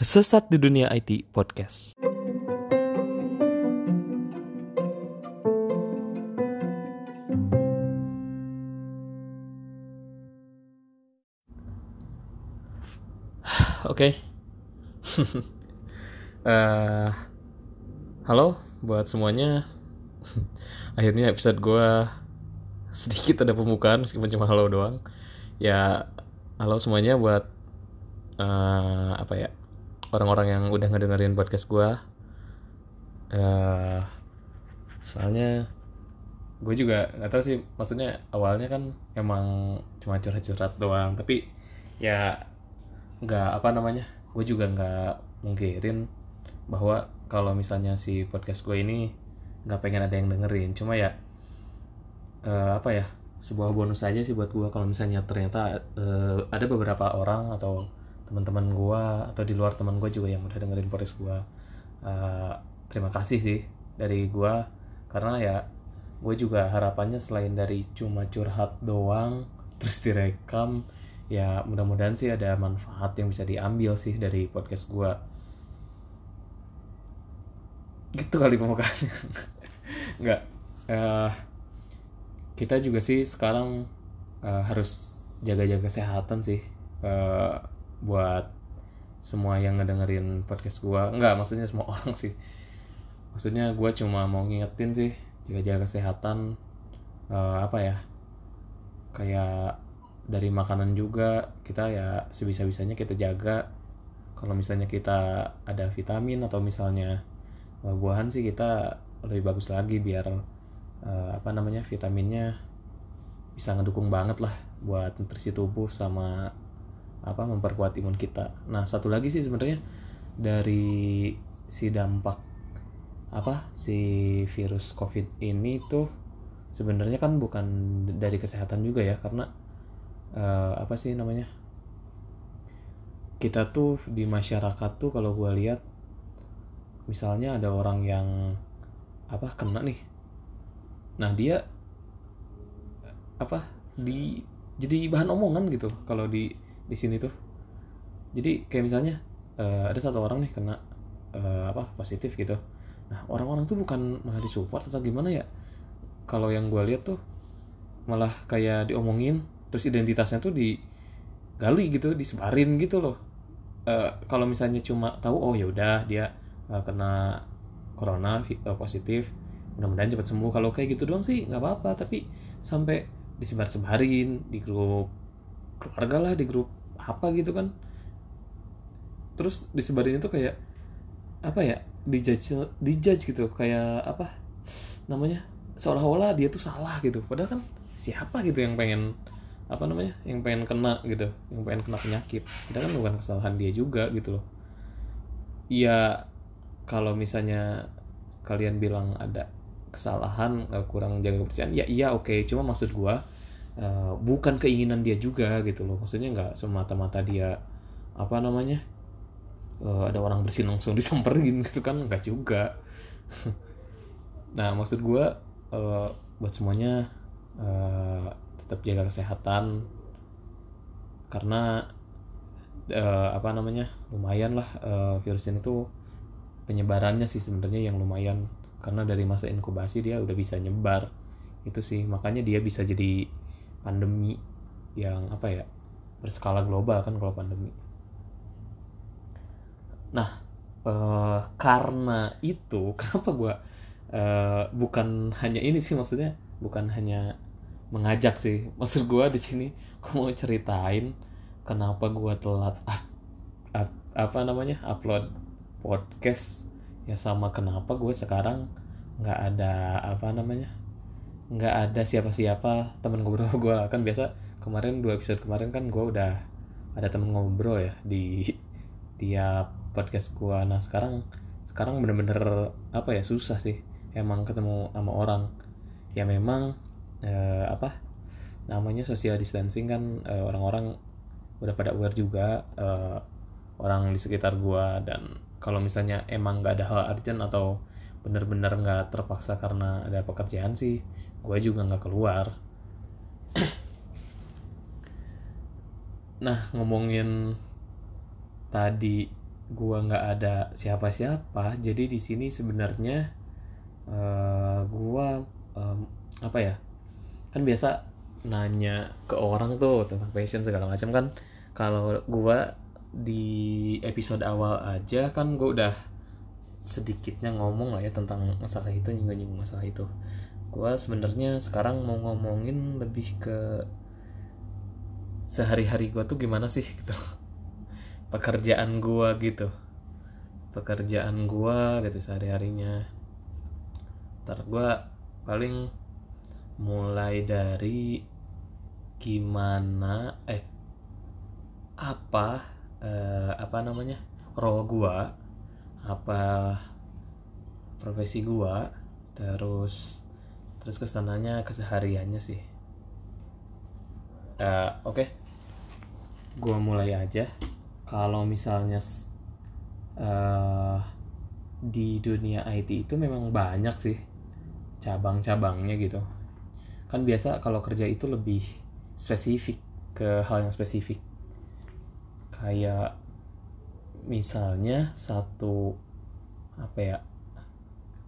Tersesat di Dunia IT Podcast. Oke. Eh, halo buat semuanya. Akhirnya episode gue sedikit ada pembukaan meskipun cuma halo doang. Ya, halo semuanya buat eh, apa ya orang-orang yang udah ngedengerin podcast gue. Eh, soalnya gue juga nggak tahu sih maksudnya awalnya kan emang cuma curhat-curhat doang tapi ya nggak apa namanya gue juga nggak mungkirin bahwa kalau misalnya si podcast gue ini nggak pengen ada yang dengerin cuma ya eh, apa ya sebuah bonus aja sih buat gue kalau misalnya ternyata eh, ada beberapa orang atau teman-teman gue atau di luar teman gue juga yang udah dengerin podcast gue Eh, terima kasih sih dari gue karena ya gue juga harapannya selain dari cuma curhat doang terus direkam ya mudah-mudahan sih ada manfaat yang bisa diambil sih dari podcast gue gitu kali pembukaannya. Nggak eh, kita juga sih sekarang eh, harus jaga-jaga kesehatan sih. Eh, buat semua yang ngedengerin podcast gue nggak maksudnya semua orang sih. Maksudnya gue cuma mau ngingetin sih jaga-jaga kesehatan eh, apa ya kayak dari makanan juga kita ya sebisa-bisanya kita jaga. Kalau misalnya kita ada vitamin atau misalnya buah-buahan sih kita lebih bagus lagi biar eh, apa namanya vitaminnya bisa ngedukung banget lah buat nutrisi tubuh sama apa memperkuat imun kita. Nah satu lagi sih sebenarnya dari si dampak apa si virus covid ini tuh sebenarnya kan bukan dari kesehatan juga ya karena eh, apa sih namanya kita tuh di masyarakat tuh kalau gue lihat misalnya ada orang yang apa kena nih nah dia apa di jadi bahan omongan gitu kalau di di sini tuh. Jadi kayak misalnya eh, ada satu orang nih kena eh, apa positif gitu. Nah orang-orang tuh bukan malah disupport atau gimana ya? Kalau yang gue lihat tuh malah kayak diomongin terus identitasnya tuh digali gitu disebarin gitu loh. Eh, kalau misalnya cuma tahu oh ya udah dia eh, kena corona eh, positif mudah-mudahan cepat sembuh. Kalau kayak gitu doang sih nggak apa-apa. Tapi sampai disebar-sebarin di grup keluarga lah di grup apa gitu kan. Terus disebarin itu kayak apa ya dijudge dijudge gitu kayak apa namanya seolah-olah dia tuh salah gitu. Padahal kan siapa gitu yang pengen apa namanya yang pengen kena gitu yang pengen kena penyakit. Padahal kan bukan kesalahan dia juga gitu loh. Iya kalau misalnya kalian bilang ada kesalahan kurang jaga kebersihan ya iya oke. Cuma maksud gua eh, bukan keinginan dia juga gitu loh. Maksudnya nggak semata-mata dia apa namanya eh, ada orang bersin langsung disamperin gitu kan nggak juga. Nah maksud gua eh, buat semuanya eh, tetap jaga kesehatan. Karena eh, apa namanya lumayan lah eh, virus ini tuh penyebarannya sih sebenarnya yang lumayan. Karena dari masa inkubasi dia udah bisa nyebar. Itu sih makanya dia bisa jadi pandemi yang apa ya berskala global kan kalau pandemi. Nah eh, karena itu kenapa gua eh, bukan hanya ini sih maksudnya bukan hanya mengajak sih. Maksud gua di sini gua mau ceritain kenapa gua telat up- up- apa namanya upload podcast. Ya sama kenapa gue sekarang nggak ada apa namanya nggak ada siapa-siapa temen ngobrol gue kan biasa kemarin dua episode kemarin kan gue udah ada temen ngobrol ya di tiap podcast gue nah sekarang sekarang bener-bener apa ya susah sih emang ketemu sama orang. Ya memang eh, apa namanya social distancing kan eh, orang-orang udah pada aware juga eh, orang di sekitar gua. Dan kalau misalnya emang nggak ada hal urgent atau bener-bener nggak terpaksa karena ada pekerjaan sih gua juga nggak keluar. Nah ngomongin tadi gua nggak ada siapa-siapa jadi di sini sebenarnya uh, gua um, apa ya kan biasa nanya ke orang tuh tentang passion segala macam kan. Kalau gua di episode awal aja kan gua udah sedikitnya ngomong lah ya tentang masalah itu nyinggung masalah itu gua sebenarnya sekarang mau ngomongin lebih ke sehari-hari gua tuh gimana sih gitu. Pekerjaan gua gitu. Pekerjaan gua gitu sehari-harinya. Ntar gua paling mulai dari gimana eh apa eh, apa namanya role gua apa profesi gua terus terus ke sananya kesehariannya sih. Uh, oke. Okay. gua mulai aja. Kalau misalnya uh, di dunia IT itu memang banyak sih cabang-cabangnya gitu. Kan biasa kalau kerja itu lebih spesifik ke hal yang spesifik. Kayak misalnya satu apa ya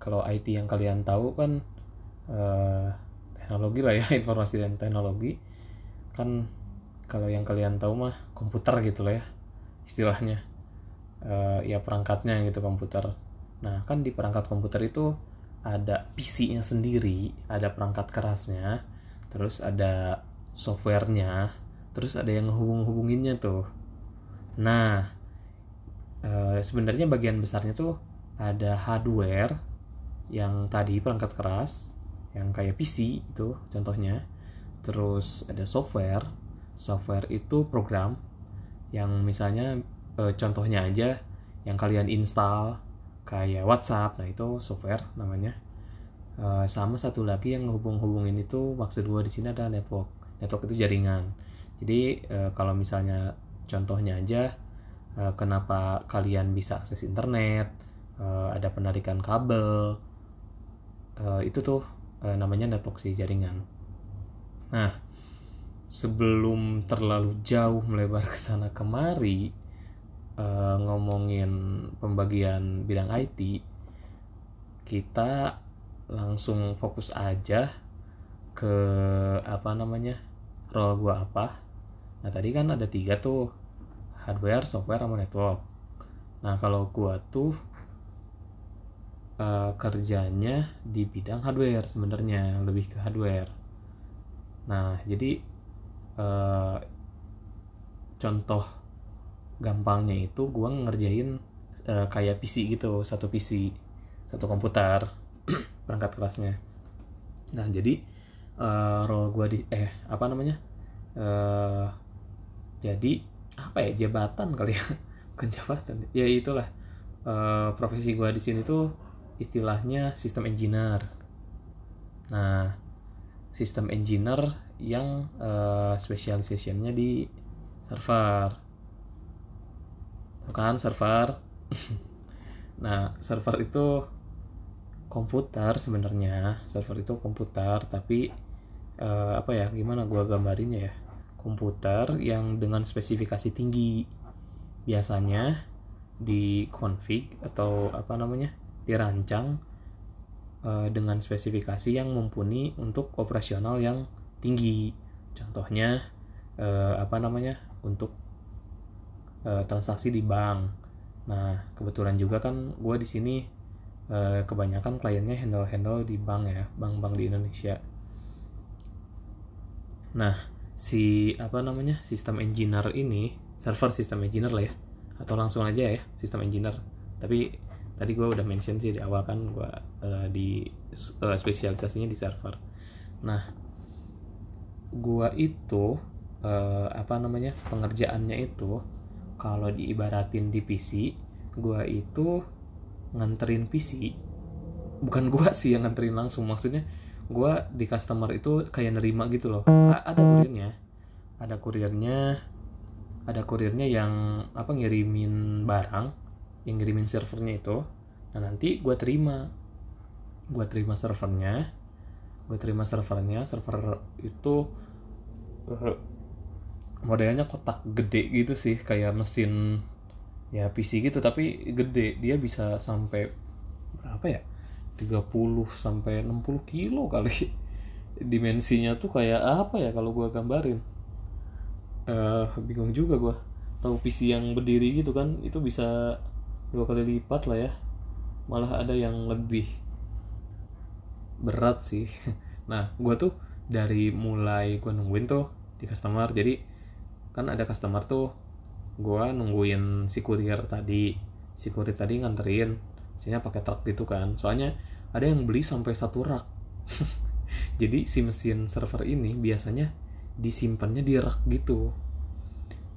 kalau IT yang kalian tahu kan uh, teknologi lah ya informasi dan teknologi. Kan kalau yang kalian tahu mah komputer gitu lah ya istilahnya. Uh, ya perangkatnya gitu komputer. Nah kan di perangkat komputer itu ada PC-nya sendiri ada perangkat kerasnya terus ada softwarenya terus ada yang hubung-hubunginnya tuh. Nah e, sebenarnya bagian besarnya tuh ada hardware yang tadi perangkat keras yang kayak PC itu contohnya. Terus ada software. Software itu program yang misalnya e, contohnya aja yang kalian install kayak WhatsApp. Nah itu software namanya. E, sama satu lagi yang hubung-hubungin itu maksud gue di sini ada network. Network itu jaringan. Jadi e, kalau misalnya contohnya aja e, kenapa kalian bisa akses internet e, ada penarikan kabel e, itu tuh e, namanya network jaringan. Nah sebelum terlalu jauh melebar ke sana kemari e, ngomongin pembagian bidang IT kita langsung fokus aja ke apa namanya role gue apa. Nah tadi kan ada tiga tuh hardware software sama network. Nah kalau gue tuh uh, kerjanya di bidang hardware sebenarnya lebih ke hardware. Nah jadi uh, contoh gampangnya itu gue ngerjain uh, kayak PC gitu satu PC satu komputer perangkat kelasnya nah jadi uh, role gue di eh apa namanya uh, jadi apa ya jabatan kali ya? Bukan jabatan ya itulah uh, profesi gue di sini tuh istilahnya sistem engineer. Nah sistem engineer yang uh, specializationnya di server. Bukan server? Nah server itu komputer sebenarnya. Server itu komputer tapi uh, apa ya gimana gua gambarinnya ya? Komputer yang dengan spesifikasi tinggi. Biasanya di config atau apa namanya dirancang uh, dengan spesifikasi yang mumpuni untuk operasional yang tinggi. Contohnya uh, apa namanya untuk uh, transaksi di bank. Nah kebetulan juga kan gue di sini Eh, kebanyakan kliennya handle handle di bank ya bank-bank di Indonesia. Nah si apa namanya sistem engineer ini server sistem engineer lah ya atau langsung aja ya sistem engineer. Tapi tadi gue udah mention sih di awal kan gue uh, di uh, spesialisasinya di server. Nah gue itu uh, apa namanya pengerjaannya itu kalau diibaratin di PC gue itu nganterin PC bukan gua sih yang nganterin langsung maksudnya gua di customer itu kayak nerima gitu loh. A ada kurirnya. Ada kurirnya ada kurirnya yang apa ngirimin barang yang ngirimin servernya itu nah nanti gua terima. Gua terima servernya gua terima servernya server itu uh, modelnya kotak gede gitu sih kayak mesin ya PC gitu tapi gede. Dia bisa sampai berapa ya? 30 sampai 60 kilo kali. Dimensinya tuh kayak apa ya kalau gua gambarin? Eh bingung juga gua. Tahu PC yang berdiri gitu kan itu bisa dua kali lipat lah ya. Malah ada yang lebih berat sih. Nah gua tuh dari mulai gua nungguin tuh di customer jadi kan ada customer tuh gua nungguin si kurir tadi. Si kurir tadi nganterin misalnya pakai truk gitu kan. Soalnya ada yang beli sampai satu rak. Jadi si mesin server ini biasanya disimpannya di rak gitu.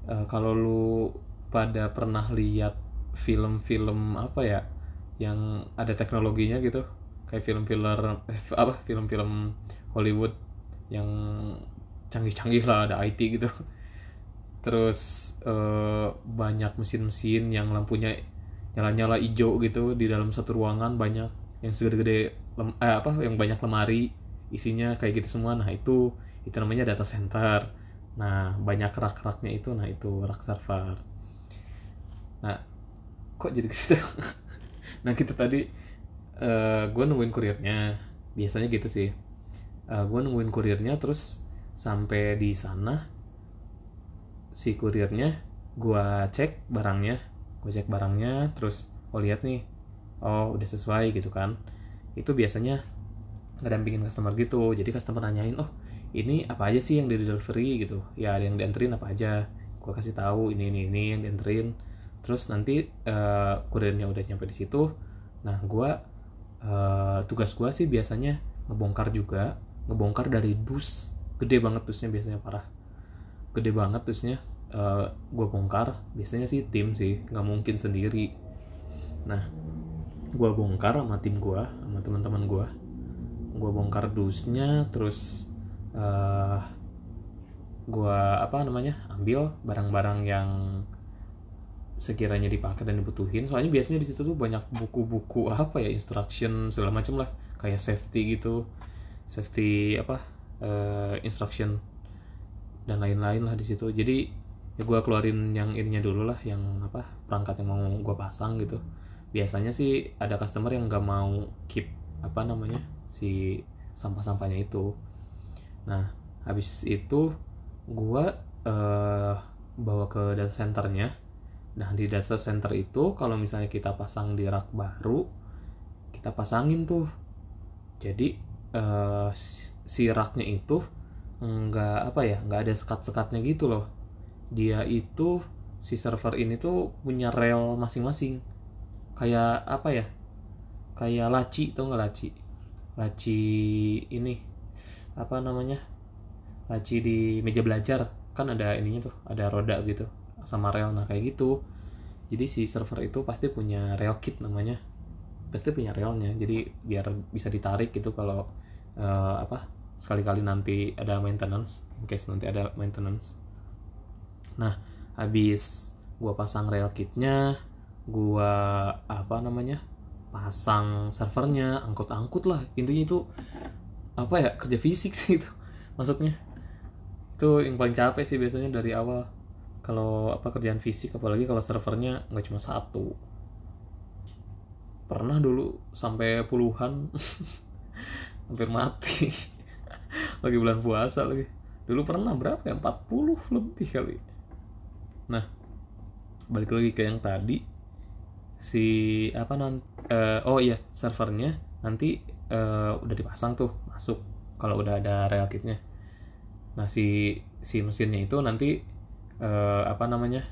Uh, kalau lu pada pernah lihat film-film apa ya yang ada teknologinya gitu. Kayak film-film eh, apa film-film Hollywood yang canggih-canggih lah ada IT gitu. Terus uh, banyak mesin-mesin yang lampunya nyala-nyala hijau gitu di dalam satu ruangan banyak yang segede-gede eh, apa yang banyak lemari isinya kayak gitu semua. Nah itu itu namanya data center. Nah banyak rak-raknya itu. Nah itu rak server nah kok jadi ke situ? Nah kita tadi uh, eh, gue nungguin kurirnya. Biasanya gitu sih. Uh, eh, gue nungguin kurirnya terus sampai di sana si kurirnya gue cek barangnya. Gue cek barangnya terus oh lihat nih. Oh udah sesuai gitu kan. Itu biasanya ngedampingin customer gitu. Jadi customer nanyain oh ini apa aja sih yang di delivery? gitu. Ya ada yang dianterin apa aja. Gue kasih tahu ini ini ini yang dianterin terus nanti uh, kurirnya udah nyampe di situ. Nah gue uh, tugas gue sih biasanya ngebongkar juga. Ngebongkar dari dus. Gede banget dusnya biasanya parah. Gede banget terusnya uh, eh, gue bongkar. Biasanya sih tim sih. Nggak mungkin sendiri. Nah gue bongkar sama tim gue sama teman-teman gue gue bongkar dusnya terus uh, eh, gue apa namanya ambil barang-barang yang sekiranya dipakai dan dibutuhin. Soalnya biasanya di situ tuh banyak buku-buku apa ya instruction segala macam lah. Kayak safety gitu safety apa uh, instruction dan lain-lain lah di situ. Jadi ya gue keluarin yang ininya dulu lah yang apa perangkat yang mau gue pasang gitu. Biasanya sih ada customer yang nggak mau keep apa namanya si sampah-sampahnya itu. Nah habis itu gue uh, bawa ke data centernya nah di data center itu kalau misalnya kita pasang di rak baru kita pasangin tuh. Jadi uh, si raknya itu nggak apa ya nggak ada sekat-sekatnya gitu loh. Dia itu si server ini tuh punya rel masing-masing. Kayak apa ya kayak laci tuh nggak laci? Laci ini apa namanya? Laci di meja belajar. Kan ada ininya tuh ada roda gitu sama rel. Nah kayak gitu. Jadi si server itu pasti punya rel kit namanya. Pasti punya relnya. Jadi biar bisa ditarik gitu kalau uh, apa sekali-kali nanti ada maintenance in case nanti ada maintenance. Nah habis gua pasang rel kitnya gua apa namanya pasang servernya angkut-angkut lah. Intinya itu apa ya kerja fisik sih itu. Masuknya. Itu yang paling capek sih biasanya dari awal kalau apa kerjaan fisik apalagi kalau servernya nggak cuma satu. Pernah dulu sampai puluhan hampir mati. Lagi bulan puasa lagi. Dulu pernah berapa ya? 40 lebih kali. Nah balik lagi ke yang tadi. Si apa nanti uh, oh iya servernya nanti uh, udah dipasang tuh masuk kalau udah ada rel kitnya nah si si mesinnya itu nanti uh, apa namanya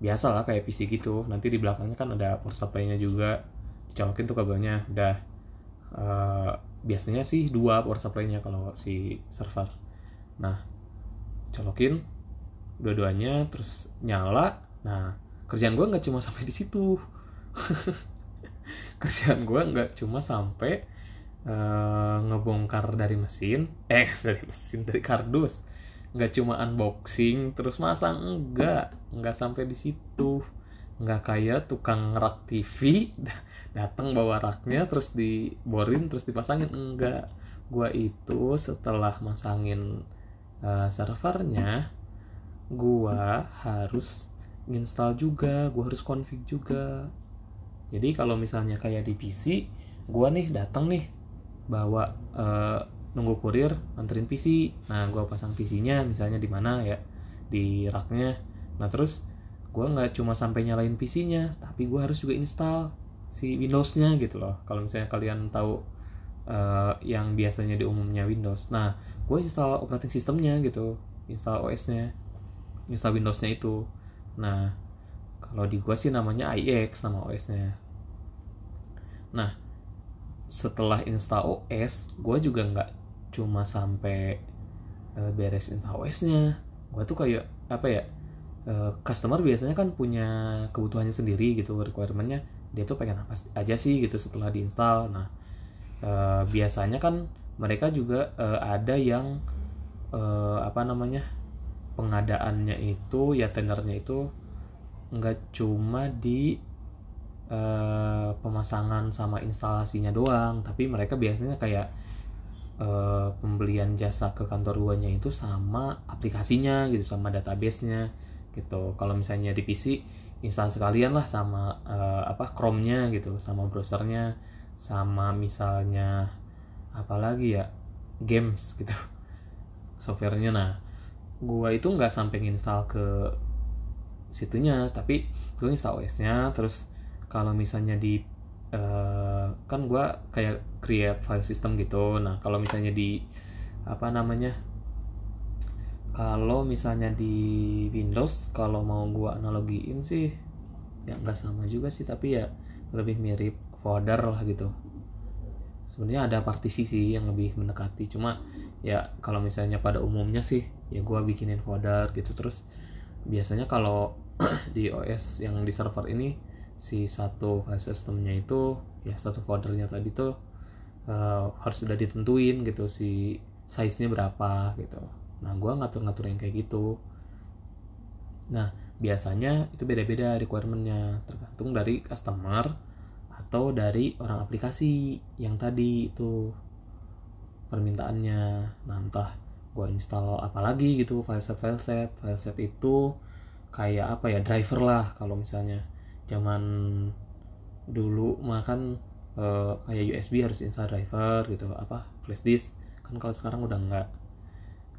biasa lah kayak PC gitu. Nanti di belakangnya kan ada power supply-nya juga dicolokin tuh kabelnya. Udah uh, biasanya sih dua power supply-nya kalau si server. Nah colokin dua-duanya terus nyala. Nah kerjaan gue nggak cuma sampai di situ. Kerjaan gue nggak cuma sampai uh, ngebongkar dari mesin. Eh dari mesin dari kardus nggak cuma unboxing terus masang enggak. Nggak sampai di situ. Nggak kayak tukang rak TV datang bawa raknya terus diborin terus dipasangin. Enggak. Gua itu setelah masangin uh, servernya gua harus install juga. Gue harus config juga. Jadi kalau misalnya kayak di PC gue nih datang nih bawa uh, nunggu kurir anterin PC nah gue pasang PC-nya misalnya di mana ya di raknya. Nah terus gue nggak cuma sampai nyalain PC-nya tapi gue harus juga install si Windows-nya gitu loh. Kalau misalnya kalian tahu uh, yang biasanya di umumnya Windows. Nah gue install operating sistemnya gitu install OS-nya install Windows-nya itu. Nah kalau di gue sih namanya IX nama OS-nya nah setelah install OS gue juga nggak cuma sampai uh, beres install OS-nya gue tuh kayak apa ya uh, customer biasanya kan punya kebutuhannya sendiri gitu requirementnya. Dia tuh pengen apa aja sih gitu setelah diinstal nah uh, biasanya kan mereka juga uh, ada yang uh, apa namanya pengadaannya itu ya tendernya itu nggak cuma di uh, pemasangan sama instalasinya doang. Tapi mereka biasanya kayak uh, pembelian jasa ke kantor guanya itu sama aplikasinya gitu sama databasenya gitu. Kalau misalnya di PC install sekalian lah sama uh, apa Chrome-nya gitu sama browsernya sama misalnya apalagi ya games gitu softwarenya. Nah gua itu nggak sampai install ke situnya tapi gue install OS-nya terus kalau misalnya di uh, kan gue kayak create file system gitu. Nah kalau misalnya di apa namanya kalau misalnya di Windows kalau mau gue analogiin sih ya nggak sama juga sih tapi ya lebih mirip folder lah gitu. Sebenarnya ada partisi sih yang lebih mendekati cuma ya kalau misalnya pada umumnya sih ya gue bikinin folder gitu. Terus biasanya kalau di OS yang di server ini si satu file systemnya itu ya satu foldernya tadi tuh uh, harus sudah ditentuin gitu si size nya berapa gitu. Nah gue ngatur-ngatur yang kayak gitu. Nah biasanya itu beda-beda requirementnya. Tergantung dari customer atau dari orang aplikasi yang tadi itu permintaannya. Nah entah gue install apa lagi gitu file set file set file set itu kayak apa ya driver lah kalau misalnya zaman dulu makan uh, kayak USB harus install driver gitu apa flash disk. Kan kalau sekarang udah enggak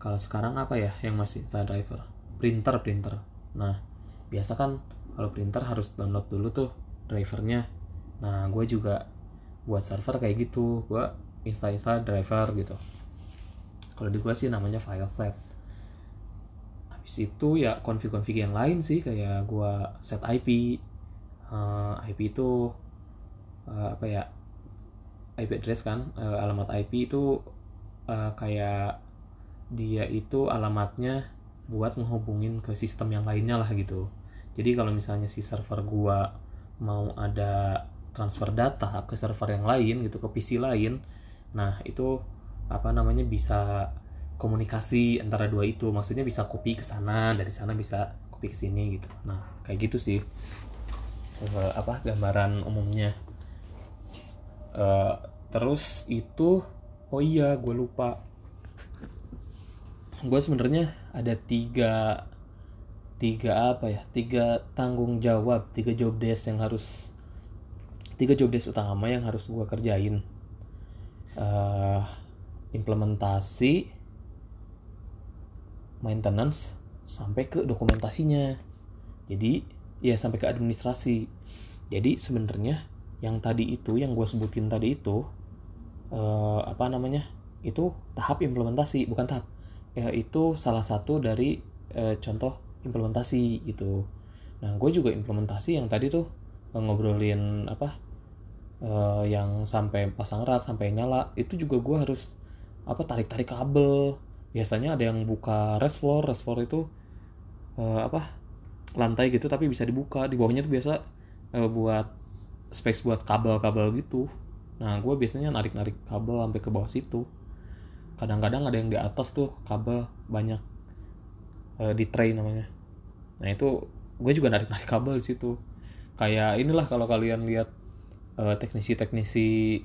kalau sekarang apa ya yang masih install driver? Printer printer. Nah biasa kan kalau printer harus download dulu tuh drivernya. Nah gue juga buat server kayak gitu. Gue install install driver gitu. Kalau di gue sih namanya file set. Habis itu ya config config yang lain sih kayak gue set IP uh, eh, IP itu uh, apa ya IP address kan uh, alamat IP itu uh, kayak dia itu alamatnya buat menghubungin ke sistem yang lainnya lah gitu. Jadi kalau misalnya si server gua mau ada transfer data ke server yang lain gitu ke PC lain nah itu apa namanya bisa komunikasi antara dua itu. Maksudnya bisa copy ke sana dari sana bisa copy ke sini gitu. Nah kayak gitu sih uh, apa gambaran umumnya. Uh, terus itu oh iya gue lupa. Gue sebenarnya ada tiga tiga apa ya tiga tanggung jawab tiga job desk yang harus tiga job desk utama yang harus gue kerjain. Uh, implementasi maintenance sampai ke dokumentasinya. Jadi ya sampai ke administrasi. Jadi sebenarnya yang tadi itu yang gue sebutin tadi itu uh, apa namanya itu tahap implementasi bukan tahap. Ya itu salah satu dari uh, contoh implementasi gitu. Nah gue juga implementasi yang tadi tuh ngobrolin apa uh, yang sampai pasang rak sampai nyala itu juga gue harus apa tarik tarik kabel. Biasanya ada yang buka rest floor itu uh, apa lantai gitu tapi bisa dibuka. Di bawahnya tuh biasa uh, buat space buat kabel-kabel gitu. Nah gue biasanya narik-narik kabel sampai ke bawah situ. Kadang-kadang ada yang di atas tuh kabel banyak uh, di tray namanya. Nah itu gue juga narik-narik kabel di situ. Kayak inilah kalau kalian lihat uh, teknisi-teknisi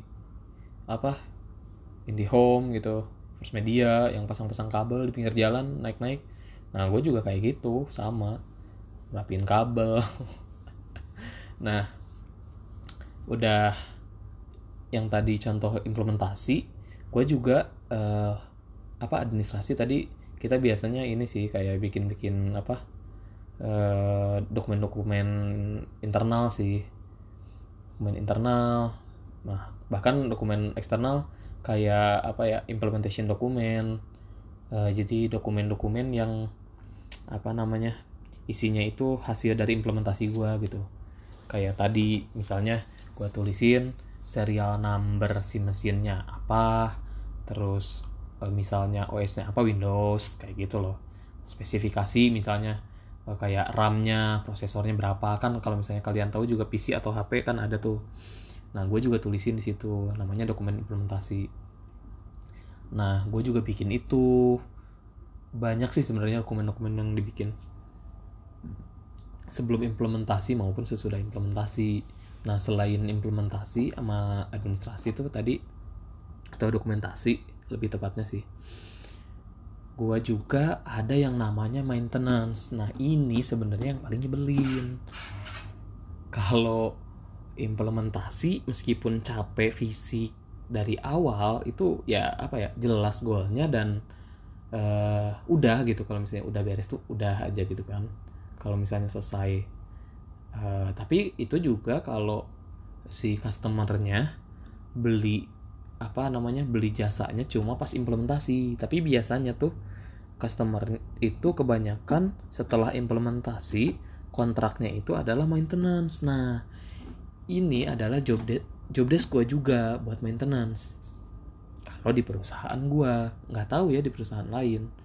apa home gitu First Media yang pasang-pasang kabel di pinggir jalan naik-naik. Nah gue juga kayak gitu sama rapiin kabel. Nah udah yang tadi contoh implementasi gue juga uh, apa administrasi tadi kita biasanya ini sih kayak bikin-bikin apa eh, dokumen-dokumen internal sih. Dokumen internal nah bahkan dokumen eksternal kayak apa ya implementation dokumen. Uh, jadi dokumen-dokumen yang apa namanya isinya itu hasil dari implementasi gue gitu. Kayak tadi misalnya gue tulisin serial number si mesinnya apa terus uh, misalnya OS-nya apa Windows kayak gitu loh. Spesifikasi misalnya uh, kayak RAM-nya prosesornya berapa. Kan kalau misalnya kalian tahu juga PC atau HP kan ada tuh. Nah gue juga tulisin di situ namanya dokumen implementasi. Nah gue juga bikin itu. Banyak sih sebenarnya dokumen-dokumen yang dibikin sebelum implementasi maupun sesudah implementasi. Nah selain implementasi sama administrasi itu tadi atau dokumentasi lebih tepatnya sih. Gue juga ada yang namanya maintenance. Nah ini sebenarnya yang paling nyebelin. Kalau implementasi meskipun capek fisik dari awal itu ya apa ya jelas goalnya dan uh, udah gitu. Kalau misalnya udah beres tuh udah aja gitu kan kalau misalnya selesai. Uh, tapi itu juga kalau si customernya beli apa namanya beli jasanya cuma pas implementasi. Tapi biasanya tuh customer itu kebanyakan setelah implementasi kontraknya itu adalah maintenance. Nah ini adalah job de job desk gue juga buat maintenance. Kalau di perusahaan gue nggak tahu ya di perusahaan lain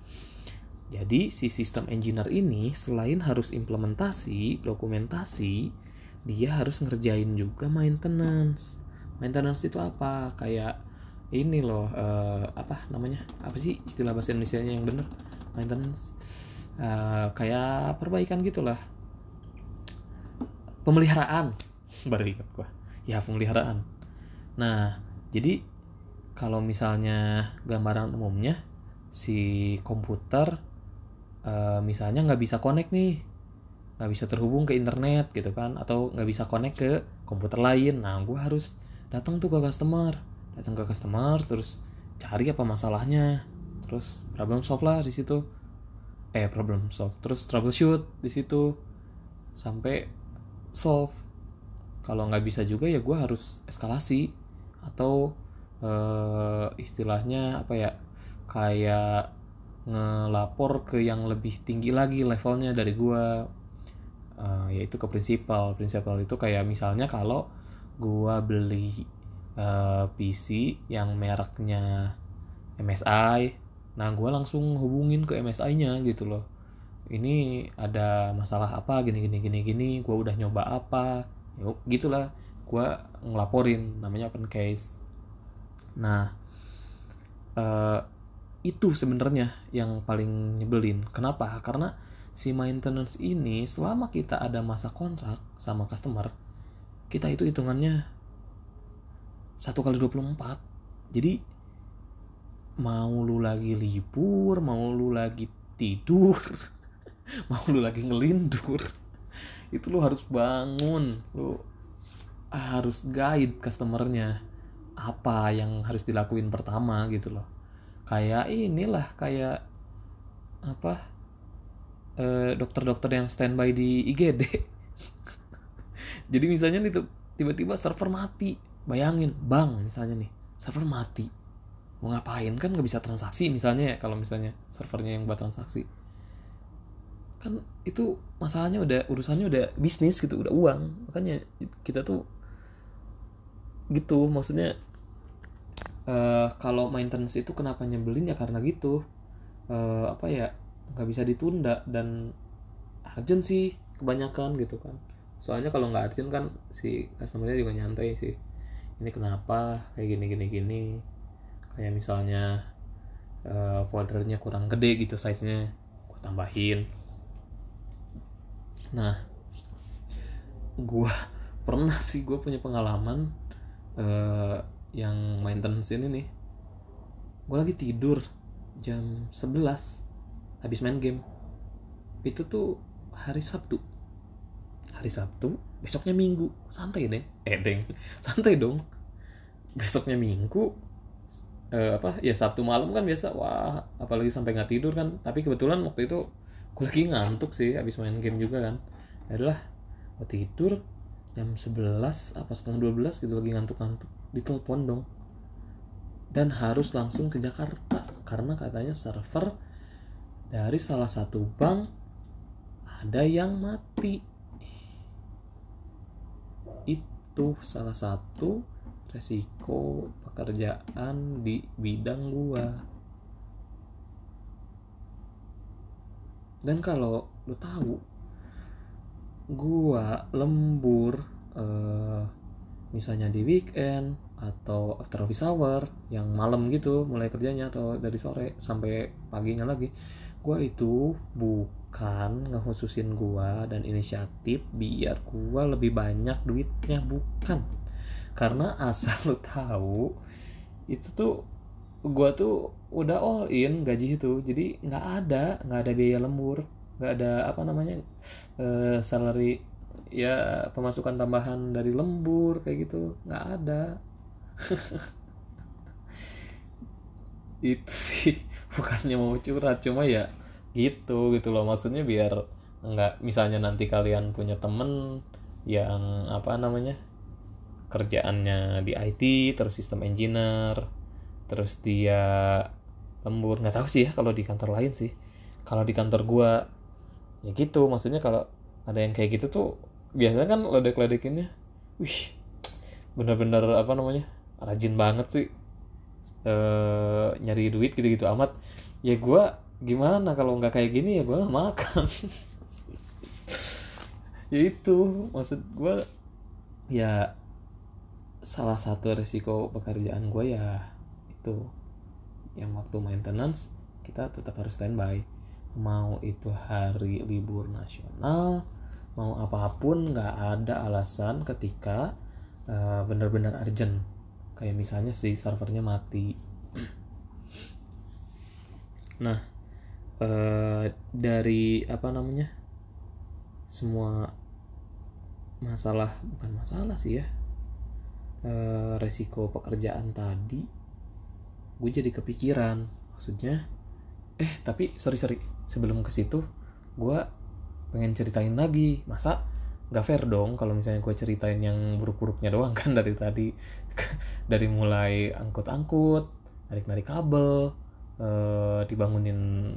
jadi si sistem engineer ini selain harus implementasi dokumentasi dia harus ngerjain juga maintenance. Maintenance itu apa? Kayak ini loh uh, apa namanya? Apa sih istilah bahasa Indonesia yang bener? Maintenance. Uh, kayak perbaikan gitulah. Pemeliharaan. Baru ingat gua. Ya pemeliharaan. Nah jadi kalau misalnya gambaran umumnya si komputer uh, misalnya nggak bisa connect nih nggak bisa terhubung ke internet gitu kan atau nggak bisa connect ke komputer lain. Nah gue harus datang tuh ke customer datang ke customer terus cari apa masalahnya. Terus problem solve lah di situ. Eh problem solve. Terus troubleshoot di situ sampai solve. Kalau nggak bisa juga ya gue harus eskalasi atau uh, istilahnya apa ya kayak ngelapor ke yang lebih tinggi lagi levelnya dari gue uh, yaitu ke prinsipal. Prinsipal itu kayak misalnya kalau gue beli uh, eh, PC yang mereknya MSI nah gue langsung hubungin ke MSI-nya gitu loh. Ini ada masalah apa? Gini gini gini gini. Gue udah nyoba apa? Yuk gitulah. Gue ngelaporin. Namanya open case. Nah uh, itu sebenarnya yang paling nyebelin. Kenapa? Karena si maintenance ini selama kita ada masa kontrak sama customer kita itu hitungannya satu kali 24 jadi mau lu lagi libur mau lu lagi tidur mau lu lagi ngelindur itu lo harus bangun. Lo harus guide customernya apa yang harus dilakuin pertama gitu loh kayak inilah kayak apa dokter dokter-dokter yang standby di IGD jadi misalnya nih tiba-tiba server mati. Bayangin bang misalnya nih server mati. Mau ngapain? Kan nggak bisa transaksi misalnya ya kalau misalnya servernya yang buat transaksi. Kan itu masalahnya udah urusannya udah bisnis gitu udah uang. Makanya kita tuh gitu maksudnya uh, kalau maintenance itu kenapa nyebelin? Ya karena gitu. Uh, apa ya nggak bisa ditunda dan urgent sih kebanyakan gitu kan. Soalnya kalau nggak urgent kan si customernya juga nyantai sih. Ini kenapa? Kayak gini gini gini. Kayak misalnya uh, foldernya kurang gede gitu size nya gue tambahin. Nah gue pernah sih gue punya pengalaman uh, yang maintenance ini nih. Gue lagi tidur jam 11 habis main game. Itu tuh hari Sabtu. Hari Sabtu besoknya Minggu. Santai deh eh deng. Santai dong. Besoknya Minggu eh, apa ya Sabtu malam kan biasa. Wah apalagi sampai nggak tidur kan. Tapi kebetulan waktu itu gue lagi ngantuk sih habis main game juga kan. Adalah gue tidur jam 11 apa setengah 12 gitu lagi ngantuk-ngantuk ditelepon dong. Dan harus langsung ke Jakarta karena katanya server dari salah satu bank ada yang mati. Itu salah satu resiko pekerjaan di bidang gua. Dan kalau lu tahu gua lembur eh, misalnya di weekend atau after office hour yang malam gitu mulai kerjanya atau dari sore sampai paginya lagi. Gua itu bukan ngehususin gua dan inisiatif biar gua lebih banyak duitnya bukan. Karena asal lu tahu itu tuh gua tuh udah all in gaji itu. Jadi nggak ada nggak ada biaya lembur nggak ada apa namanya eh, salary ya pemasukan tambahan dari lembur kayak gitu. Nggak ada itu sih bukannya mau curhat cuma ya gitu gitu loh. Maksudnya biar nggak misalnya nanti kalian punya temen yang apa namanya kerjaannya di IT terus sistem engineer terus dia lembur. Nggak tahu sih ya kalau di kantor lain sih. Kalau di kantor gua ya gitu. Maksudnya kalau ada yang kayak gitu tuh biasanya kan ledek-ledekinnya wih bener-bener apa namanya rajin banget sih eh nyari duit gitu-gitu amat. Ya gua gimana kalau nggak kayak gini ya nggak makan. Ya itu maksud gua ya salah satu resiko pekerjaan gue ya itu. Yang waktu maintenance kita tetap harus standby. Mau itu hari libur nasional mau apa pun nggak ada alasan ketika uh, benar-benar urgent kayak misalnya si servernya mati. Nah uh, dari apa namanya? Semua masalah bukan masalah sih ya. Uh, resiko pekerjaan tadi gue jadi kepikiran. Maksudnya eh tapi sorry sorry. Sebelum ke situ gue pengen ceritain lagi. Masa nggak fair dong kalau misalnya gue ceritain yang buruk-buruknya doang kan dari tadi dari mulai angkut-angkut narik-narik kabel eh, dibangunin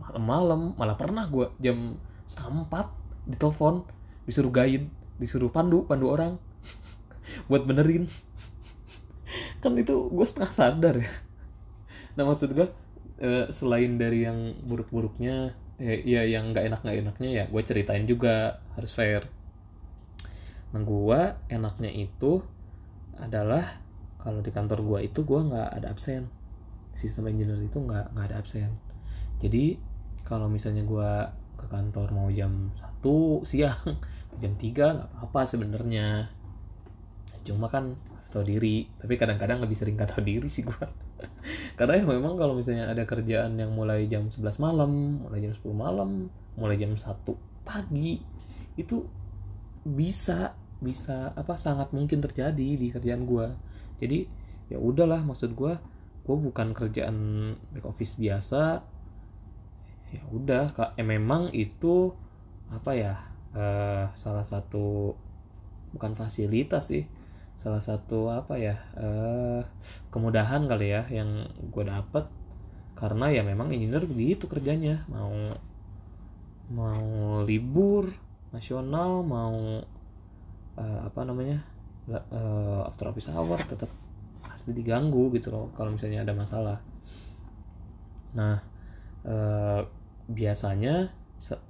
malam-malam malah pernah gue jam setengah empat ditelepon disuruh guide disuruh pandu pandu orang buat benerin. Kan itu gue setengah sadar ya. Nah maksud gue eh, selain dari yang buruk-buruknya eh, ya yang nggak enak nggak enaknya ya gue ceritain juga harus fair. Nah gue enaknya itu adalah kalau di kantor gue itu gue nggak ada absen. Sistem engineer itu nggak nggak ada absen. Jadi kalau misalnya gue ke kantor mau jam satu siang jam 3 nggak apa-apa sebenarnya. Cuma kan tahu diri. Tapi kadang-kadang lebih sering tahu diri sih gue karena ya memang kalau misalnya ada kerjaan yang mulai jam 11 malam mulai jam 10 malam mulai jam 1 pagi itu bisa bisa apa sangat mungkin terjadi di kerjaan gue jadi ya udahlah maksud gue gue bukan kerjaan back office biasa. Ya udah eh, memang itu apa ya eh, salah satu bukan fasilitas sih salah satu apa ya eh, kemudahan kali ya yang gue dapet. Karena ya memang engineer begitu kerjanya. Mau mau libur nasional mau eh, apa namanya eh, after office hour tetap pasti diganggu gitu loh kalau misalnya ada masalah. Nah eh, biasanya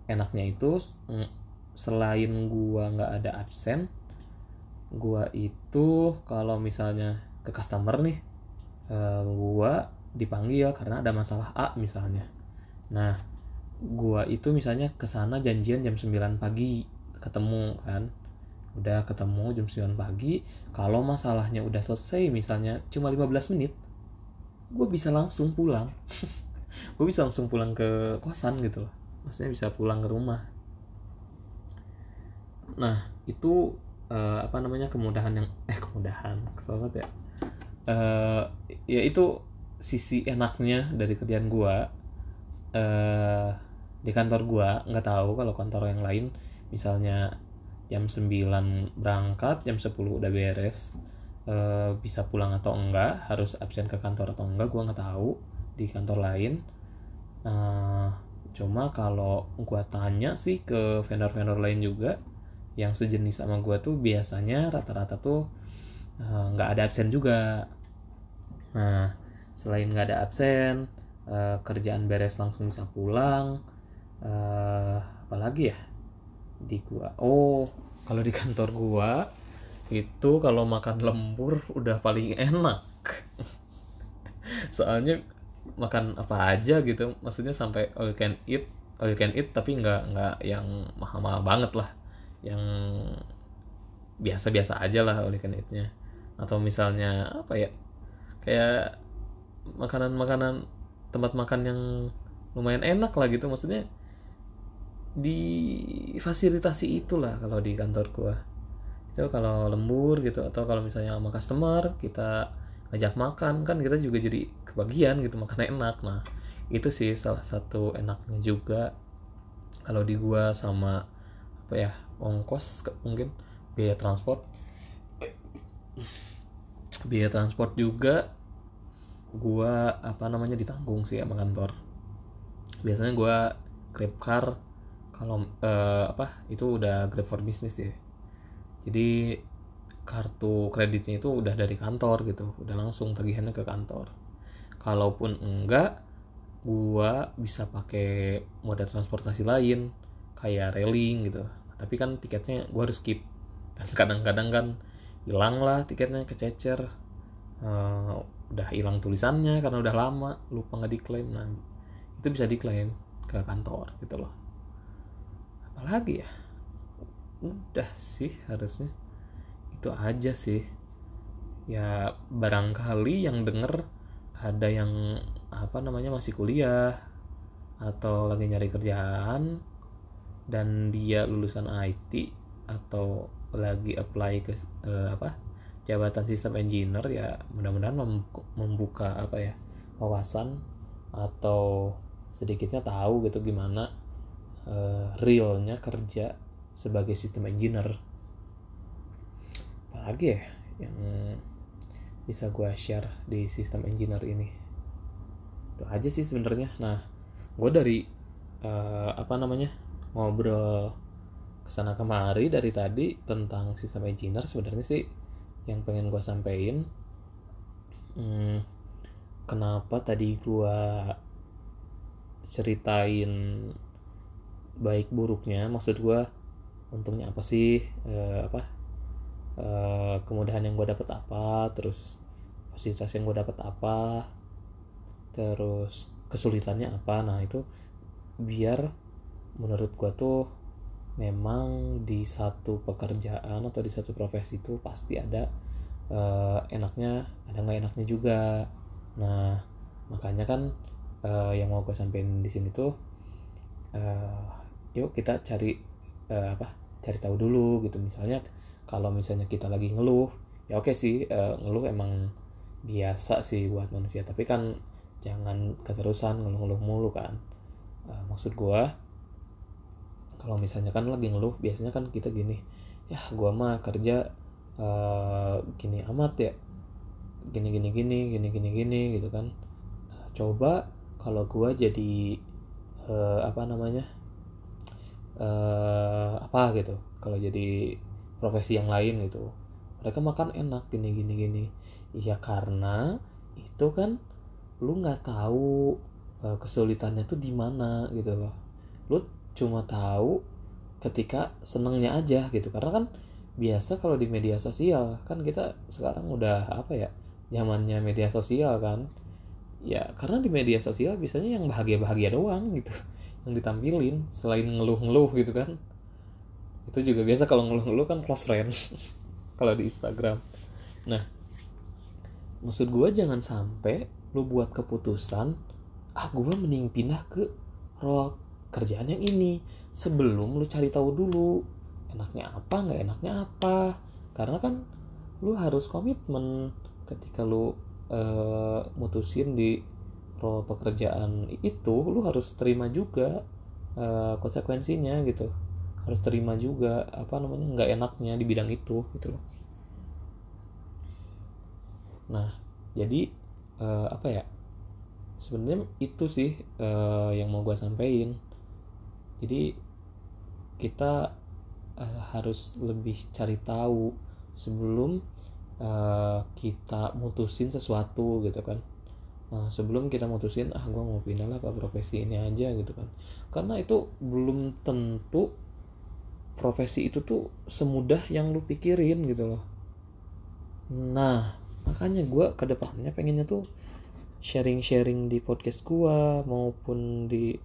enaknya itu selain gua nggak ada absen gua itu kalau misalnya ke customer nih uh, gua dipanggil karena ada masalah A misalnya. Nah gua itu misalnya ke sana janjian jam 9 pagi ketemu kan udah ketemu jam 9 pagi kalau masalahnya udah selesai misalnya cuma 15 menit gue bisa langsung pulang. Gue bisa langsung pulang ke kosan gitu loh. Maksudnya bisa pulang ke rumah. Nah itu eh, apa namanya kemudahan yang eh kemudahan kesel banget ya. Eh, ya itu sisi enaknya dari kerjaan gua. Eh di kantor gua nggak tahu kalau kantor yang lain misalnya jam 9 berangkat jam 10 udah beres. Eh, bisa pulang atau enggak harus absen ke kantor atau enggak gua nggak tahu di kantor lain. Eh, cuma kalau gua tanya sih ke vendor-vendor lain juga yang sejenis sama gua tuh biasanya rata-rata tuh eh, nggak ada absen juga. Nah selain nggak ada absen eh, kerjaan beres langsung bisa pulang eh, apalagi ya di gua. Oh kalau di kantor gua itu kalau makan lembur udah paling enak. Soalnya makan apa aja gitu maksudnya sampai all you can eat all you can eat tapi nggak nggak yang mahal-mahal banget lah. Yang biasa-biasa aja lah all you can eatnya. Atau misalnya apa ya kayak makanan-makanan tempat makan yang lumayan enak lah gitu. Maksudnya difasilitasi itulah kalau di kantor gua. Itu kalau lembur gitu atau kalau misalnya sama customer kita ngajak makan kan kita juga jadi kebagian gitu makan enak. Nah itu sih salah satu enaknya juga. Kalau di gua sama apa ya ongkos mungkin biaya transport. Biaya transport juga gua apa namanya ditanggung sih sama kantor. Biasanya gua grab car kalau eh, apa itu udah grab for business ya jadi kartu kreditnya itu udah dari kantor gitu udah langsung tagihannya ke kantor. Kalaupun enggak gua bisa pakai moda transportasi lain kayak railing gitu. Tapi kan tiketnya gua harus skip. Dan kadang-kadang kan hilang lah tiketnya kececer. Eh, udah hilang tulisannya karena udah lama lupa nggak diklaim nah itu bisa diklaim ke kantor gitu loh apalagi ya? Udah sih harusnya. Itu aja sih. Ya barangkali yang denger ada yang apa namanya masih kuliah atau lagi nyari kerjaan dan dia lulusan IT atau lagi apply ke eh, apa jabatan sistem engineer ya mudah-mudahan mem- membuka apa ya wawasan atau sedikitnya tahu gitu gimana eh, realnya kerja sebagai sistem engineer. Apalagi ya yang bisa gue share di sistem engineer ini? Itu aja sih sebenarnya. Nah gue dari eh, apa namanya ngobrol ke sana kemari dari tadi tentang sistem engineer sebenarnya sih yang pengen gue sampein hmm, kenapa tadi gue ceritain baik buruknya maksud gue untungnya apa sih? Eh, apa? Eh, kemudahan yang gue dapat apa? Terus fasilitas yang gue dapat apa? Terus kesulitannya apa? Nah itu biar menurut gue tuh memang di satu pekerjaan atau di satu profesi itu pasti ada eh, enaknya ada nggak enaknya juga. Nah makanya kan eh, yang mau gue sampein di sini tuh yuk kita cari eh, apa cari tahu dulu gitu. Misalnya kalau misalnya kita lagi ngeluh ya oke sih eh, ngeluh emang biasa sih buat manusia. Tapi kan jangan keterusan ngeluh-ngeluh mulu kan. Eh, maksud gua kalau misalnya kan lagi ngeluh biasanya kan kita gini ya gua mah kerja eh, gini amat ya. Gini gini gini gini gini gini gitu kan. Nah, coba kalau gua jadi eh, apa namanya eh apa gitu kalau jadi profesi yang lain gitu. Mereka makan enak gini gini gini. Ya karena itu kan lu nggak tahu eh, kesulitannya tuh di mana gitu loh. Lu cuma tahu ketika senengnya aja gitu. Karena kan biasa kalau di media sosial kan kita sekarang udah apa ya zamannya media sosial kan. Ya karena di media sosial biasanya yang bahagia-bahagia doang gitu yang ditampilin selain ngeluh-ngeluh gitu kan itu juga biasa kalau ngeluh-ngeluh kan close friend kalau di Instagram. Nah maksud gue jangan sampai lu buat keputusan ah gue mending pindah ke role kerjaan yang ini sebelum lu cari tahu dulu enaknya apa nggak enaknya apa. Karena kan lu harus komitmen ketika lu uh, mutusin di role pekerjaan itu lu harus terima juga uh, konsekuensinya gitu. Harus terima juga apa namanya nggak enaknya di bidang itu gitu loh. Nah jadi uh, apa ya sebenarnya itu sih uh, yang mau gue sampaikan. Jadi kita uh, harus lebih cari tahu sebelum uh, kita mutusin sesuatu gitu kan nah, sebelum kita mutusin ah gue mau pindah lah ke profesi ini aja gitu kan. Karena itu belum tentu profesi itu tuh semudah yang lu pikirin gitu loh. Nah makanya gue ke depannya pengennya tuh sharing-sharing di podcast gue maupun di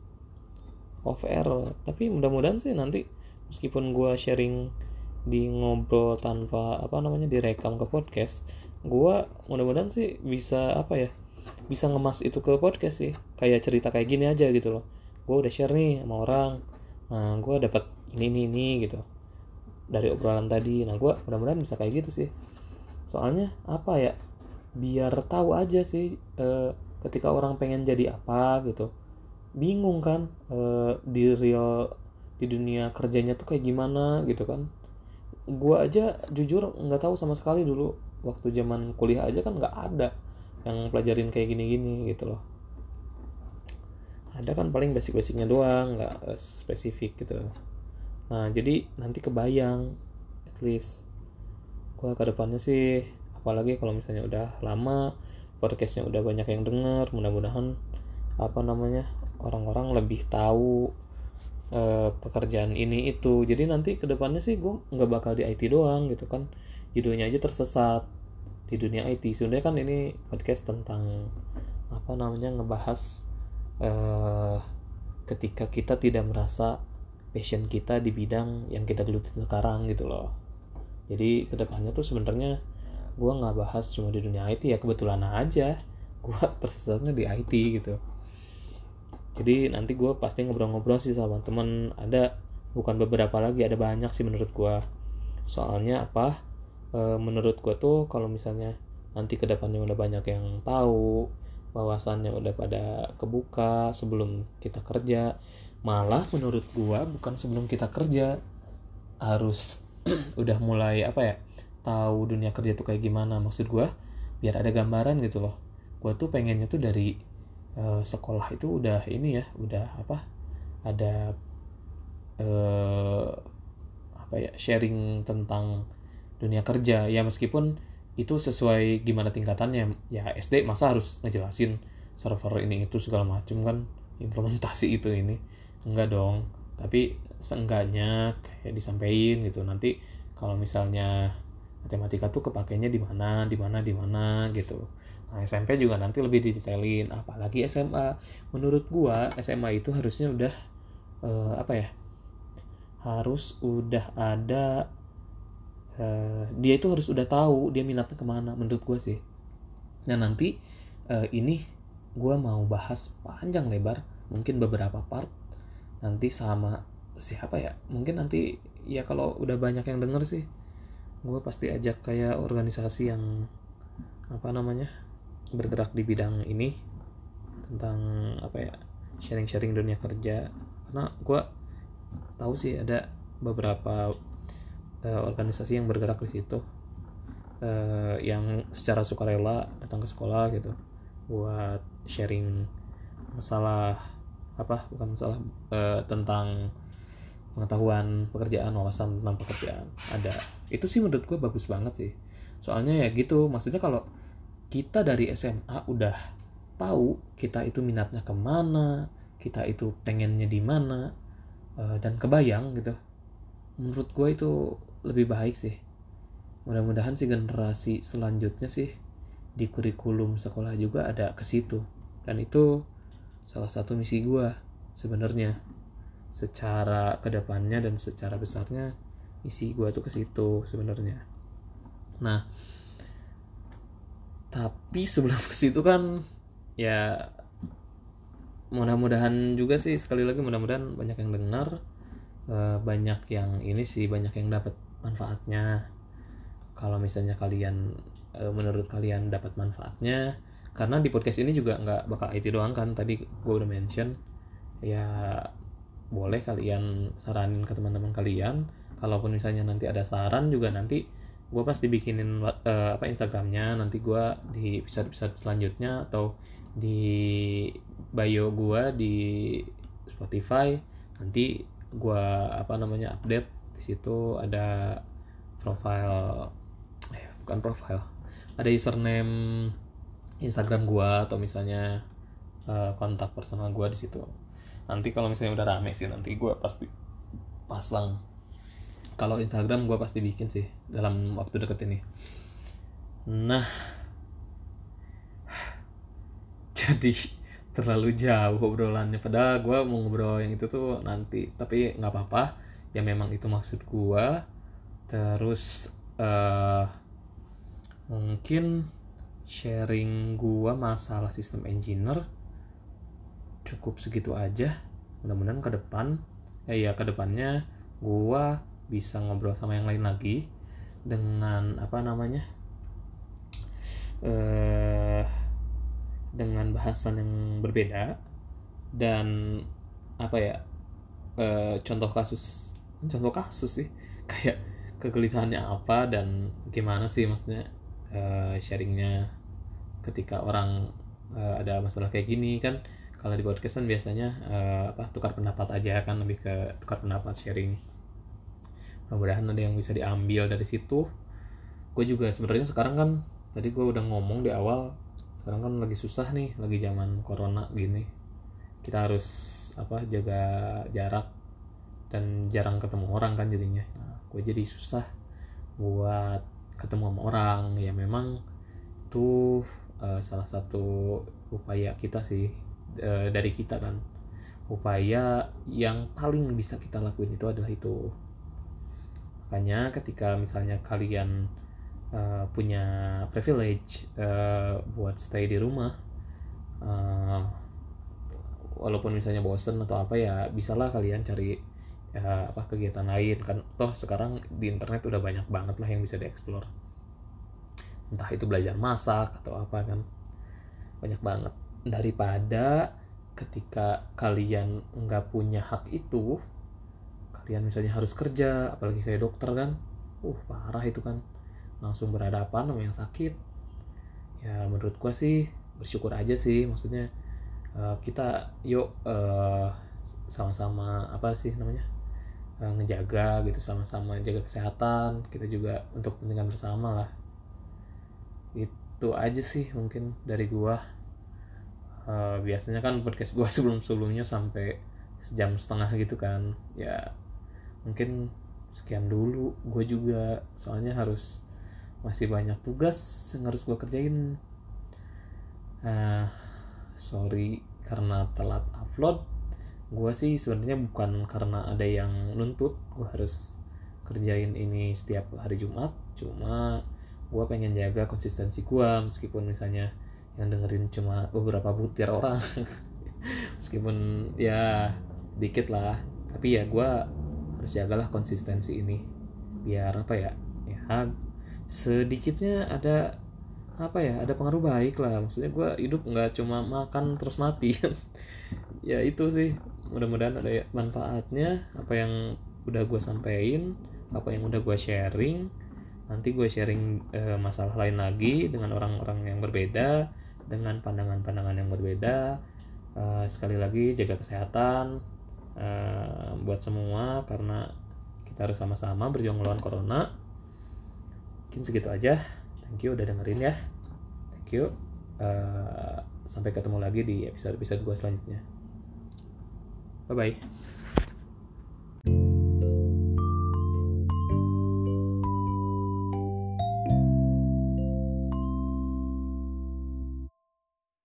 off air. Tapi mudah-mudahan sih nanti meskipun gue sharing di ngobrol tanpa apa namanya direkam ke podcast gue mudah-mudahan sih bisa apa ya bisa ngemas itu ke podcast sih. Kayak cerita kayak gini aja gitu loh. Gue udah share nih sama orang. Nah gue dapat ini ini ini gitu. Dari obrolan tadi. Nah gue mudah-mudahan bisa kayak gitu sih. Soalnya apa ya biar tahu aja sih eh, ketika orang pengen jadi apa gitu. Bingung kan uh, di real di dunia kerjanya tuh kayak gimana gitu kan. Gua aja jujur nggak tahu sama sekali dulu. Waktu zaman kuliah aja kan nggak ada yang pelajarin kayak gini-gini gitu loh. Ada kan paling basic-basicnya doang nggak uh, spesifik gitu nah jadi nanti kebayang at least. Gua ke depannya sih apalagi kalau misalnya udah lama podcastnya udah banyak yang denger mudah-mudahan apa namanya orang-orang lebih tahu uh, pekerjaan ini itu. Jadi nanti ke depannya sih gue nggak bakal di IT doang gitu kan. Judulnya aja tersesat di dunia IT sebenarnya kan ini podcast tentang apa namanya ngebahas uh, ketika kita tidak merasa passion kita di bidang yang kita geluti sekarang gitu loh. Jadi ke depannya tuh sebenarnya gue nggak bahas cuma di dunia IT ya kebetulan aja gue tersesatnya di IT gitu. Jadi nanti gue pasti ngobrol-ngobrol sih sama temen. Ada bukan beberapa lagi ada banyak sih menurut gue soalnya apa e, menurut gue tuh kalau misalnya nanti ke depannya udah banyak yang tahu bawasannya udah pada kebuka sebelum kita kerja malah menurut gue bukan sebelum kita kerja harus udah mulai apa ya tahu dunia kerja tuh kayak gimana. Maksud gue biar ada gambaran gitu loh. Gue tuh pengennya tuh dari uh, sekolah itu udah ini ya udah apa ada uh, apa ya sharing tentang dunia kerja. Ya meskipun itu sesuai gimana tingkatannya ya SD masa harus ngejelasin server ini itu segala macam kan implementasi itu ini. Enggak dong. Tapi seenggaknya kayak disampaikan gitu. Nanti kalau misalnya matematika tuh kepakainya di mana di mana di mana gitu. Nah, SMP juga nanti lebih didetailin, apalagi SMA. Menurut gua SMA itu harusnya udah uh, apa ya? Harus udah ada uh, dia itu harus udah tahu dia minatnya ke mana menurut gua sih. Nah nanti uh, ini gua mau bahas panjang lebar, mungkin beberapa part nanti sama siapa ya? Mungkin nanti ya kalau udah banyak yang denger sih, gue pasti ajak kayak organisasi yang apa namanya bergerak di bidang ini tentang apa ya sharing-sharing dunia kerja karena gue tahu sih ada beberapa uh, organisasi yang bergerak di situ uh, yang secara sukarela datang ke sekolah gitu buat sharing masalah apa bukan masalah uh, tentang pengetahuan pekerjaan wawasan tentang pekerjaan. Ada. Itu sih menurut gue bagus banget sih. Soalnya ya gitu maksudnya kalau kita dari SMA udah tahu kita itu minatnya ke mana kita itu pengennya di mana dan kebayang gitu menurut gue itu lebih baik sih. Mudah-mudahan sih generasi selanjutnya sih di kurikulum sekolah juga ada ke situ. Dan itu salah satu misi gue sebenarnya. Secara ke depannya dan secara besarnya misi gue tuh ke situ sebenarnya. Nah tapi sebelum ke situ kan ya mudah-mudahan juga sih sekali lagi mudah-mudahan banyak yang dengar uh, banyak yang ini sih banyak yang dapat manfaatnya. Kalau misalnya kalian uh, menurut kalian dapat manfaatnya karena di podcast ini juga nggak bakal IT doang kan tadi gue udah mention ya boleh kalian saranin ke teman-teman kalian. Kalaupun misalnya nanti ada saran juga nanti gue pasti bikinin uh, apa Instagramnya nanti gue di episode-episode selanjutnya atau di bio gue di Spotify nanti gue apa namanya update di situ ada profile eh bukan profile. Ada username Instagram gue atau misalnya uh, kontak personal gue di situ. Nanti kalau misalnya udah rame sih nanti gue pasti pasang. Kalau Instagram gue pasti bikin sih dalam waktu deket ini. Nah jadi terlalu jauh obrolannya. Padahal gue mau ngobrol yang itu tuh nanti tapi nggak apa-apa ya memang itu maksud gue terus uh, mungkin sharing gue masalah sistem engineer cukup segitu aja. Mudah-mudahan ke depan eh ya ke depannya gue bisa ngobrol sama yang lain lagi dengan apa namanya eh dengan bahasan yang berbeda dan apa ya eh, contoh kasus contoh kasus sih. Kayak kegelisahannya apa dan gimana sih maksudnya eh, sharingnya ketika orang eh, ada masalah kayak gini kan. Kalau di podcast kan biasanya eh, apa tukar pendapat aja kan lebih ke tukar pendapat sharing. Mudah-mudahan ada yang bisa diambil dari situ. Gue juga sebenarnya sekarang kan tadi gue udah ngomong di awal sekarang kan lagi susah nih lagi zaman corona gini. Kita harus apa jaga jarak dan jarang ketemu orang kan jadinya. Nah, gue jadi susah buat ketemu sama orang. Ya memang itu uh, salah satu upaya kita sih uh, dari kita kan. Upaya yang paling bisa kita lakuin itu adalah itu. Makanya ketika misalnya kalian uh, punya privilege uh, buat stay di rumah uh, walaupun misalnya bosen atau apa ya bisalah kalian cari ya, apa kegiatan lain. Kan toh sekarang di internet udah banyak banget lah yang bisa dieksplor. Entah itu belajar masak atau apa kan. Banyak banget. Daripada ketika kalian nggak punya hak itu kalian misalnya harus kerja apalagi kayak dokter kan. Uh parah itu kan. Langsung berhadapan sama yang sakit. Ya menurut gua sih bersyukur aja sih. Maksudnya uh, kita yuk uh, sama-sama apa sih namanya uh, ngejaga gitu sama-sama jaga kesehatan kita juga untuk kepentingan bersama lah. Itu aja sih mungkin dari gua. Uh, biasanya kan podcast gua sebelum sebelumnya sampai sejam setengah gitu kan. Ya mungkin sekian dulu gue juga. Soalnya harus masih banyak tugas yang harus gue kerjain. Uh, sorry karena telat upload gue sih sebenarnya bukan karena ada yang nuntut gue harus kerjain ini setiap hari Jumat. Cuma gue pengen jaga konsistensi gue meskipun misalnya yang dengerin cuma beberapa butir orang. Meskipun ya dikit lah tapi ya gue harus jagalah konsistensi ini. Biar apa ya ya sedikitnya ada apa ya ada pengaruh baik lah. Maksudnya gue hidup nggak cuma makan terus mati. Ya itu sih mudah-mudahan ada manfaatnya apa yang udah gue sampein apa yang udah gue sharing. Nanti gue sharing e, masalah lain lagi dengan orang-orang yang berbeda dengan pandangan-pandangan yang berbeda. E, sekali lagi jaga kesehatan uh, buat semua karena kita harus sama-sama berjuang melawan corona. Mungkin segitu aja. Thank you udah dengerin ya. Thank you. Uh, sampai ketemu lagi di episode-episode gue selanjutnya Bye bye.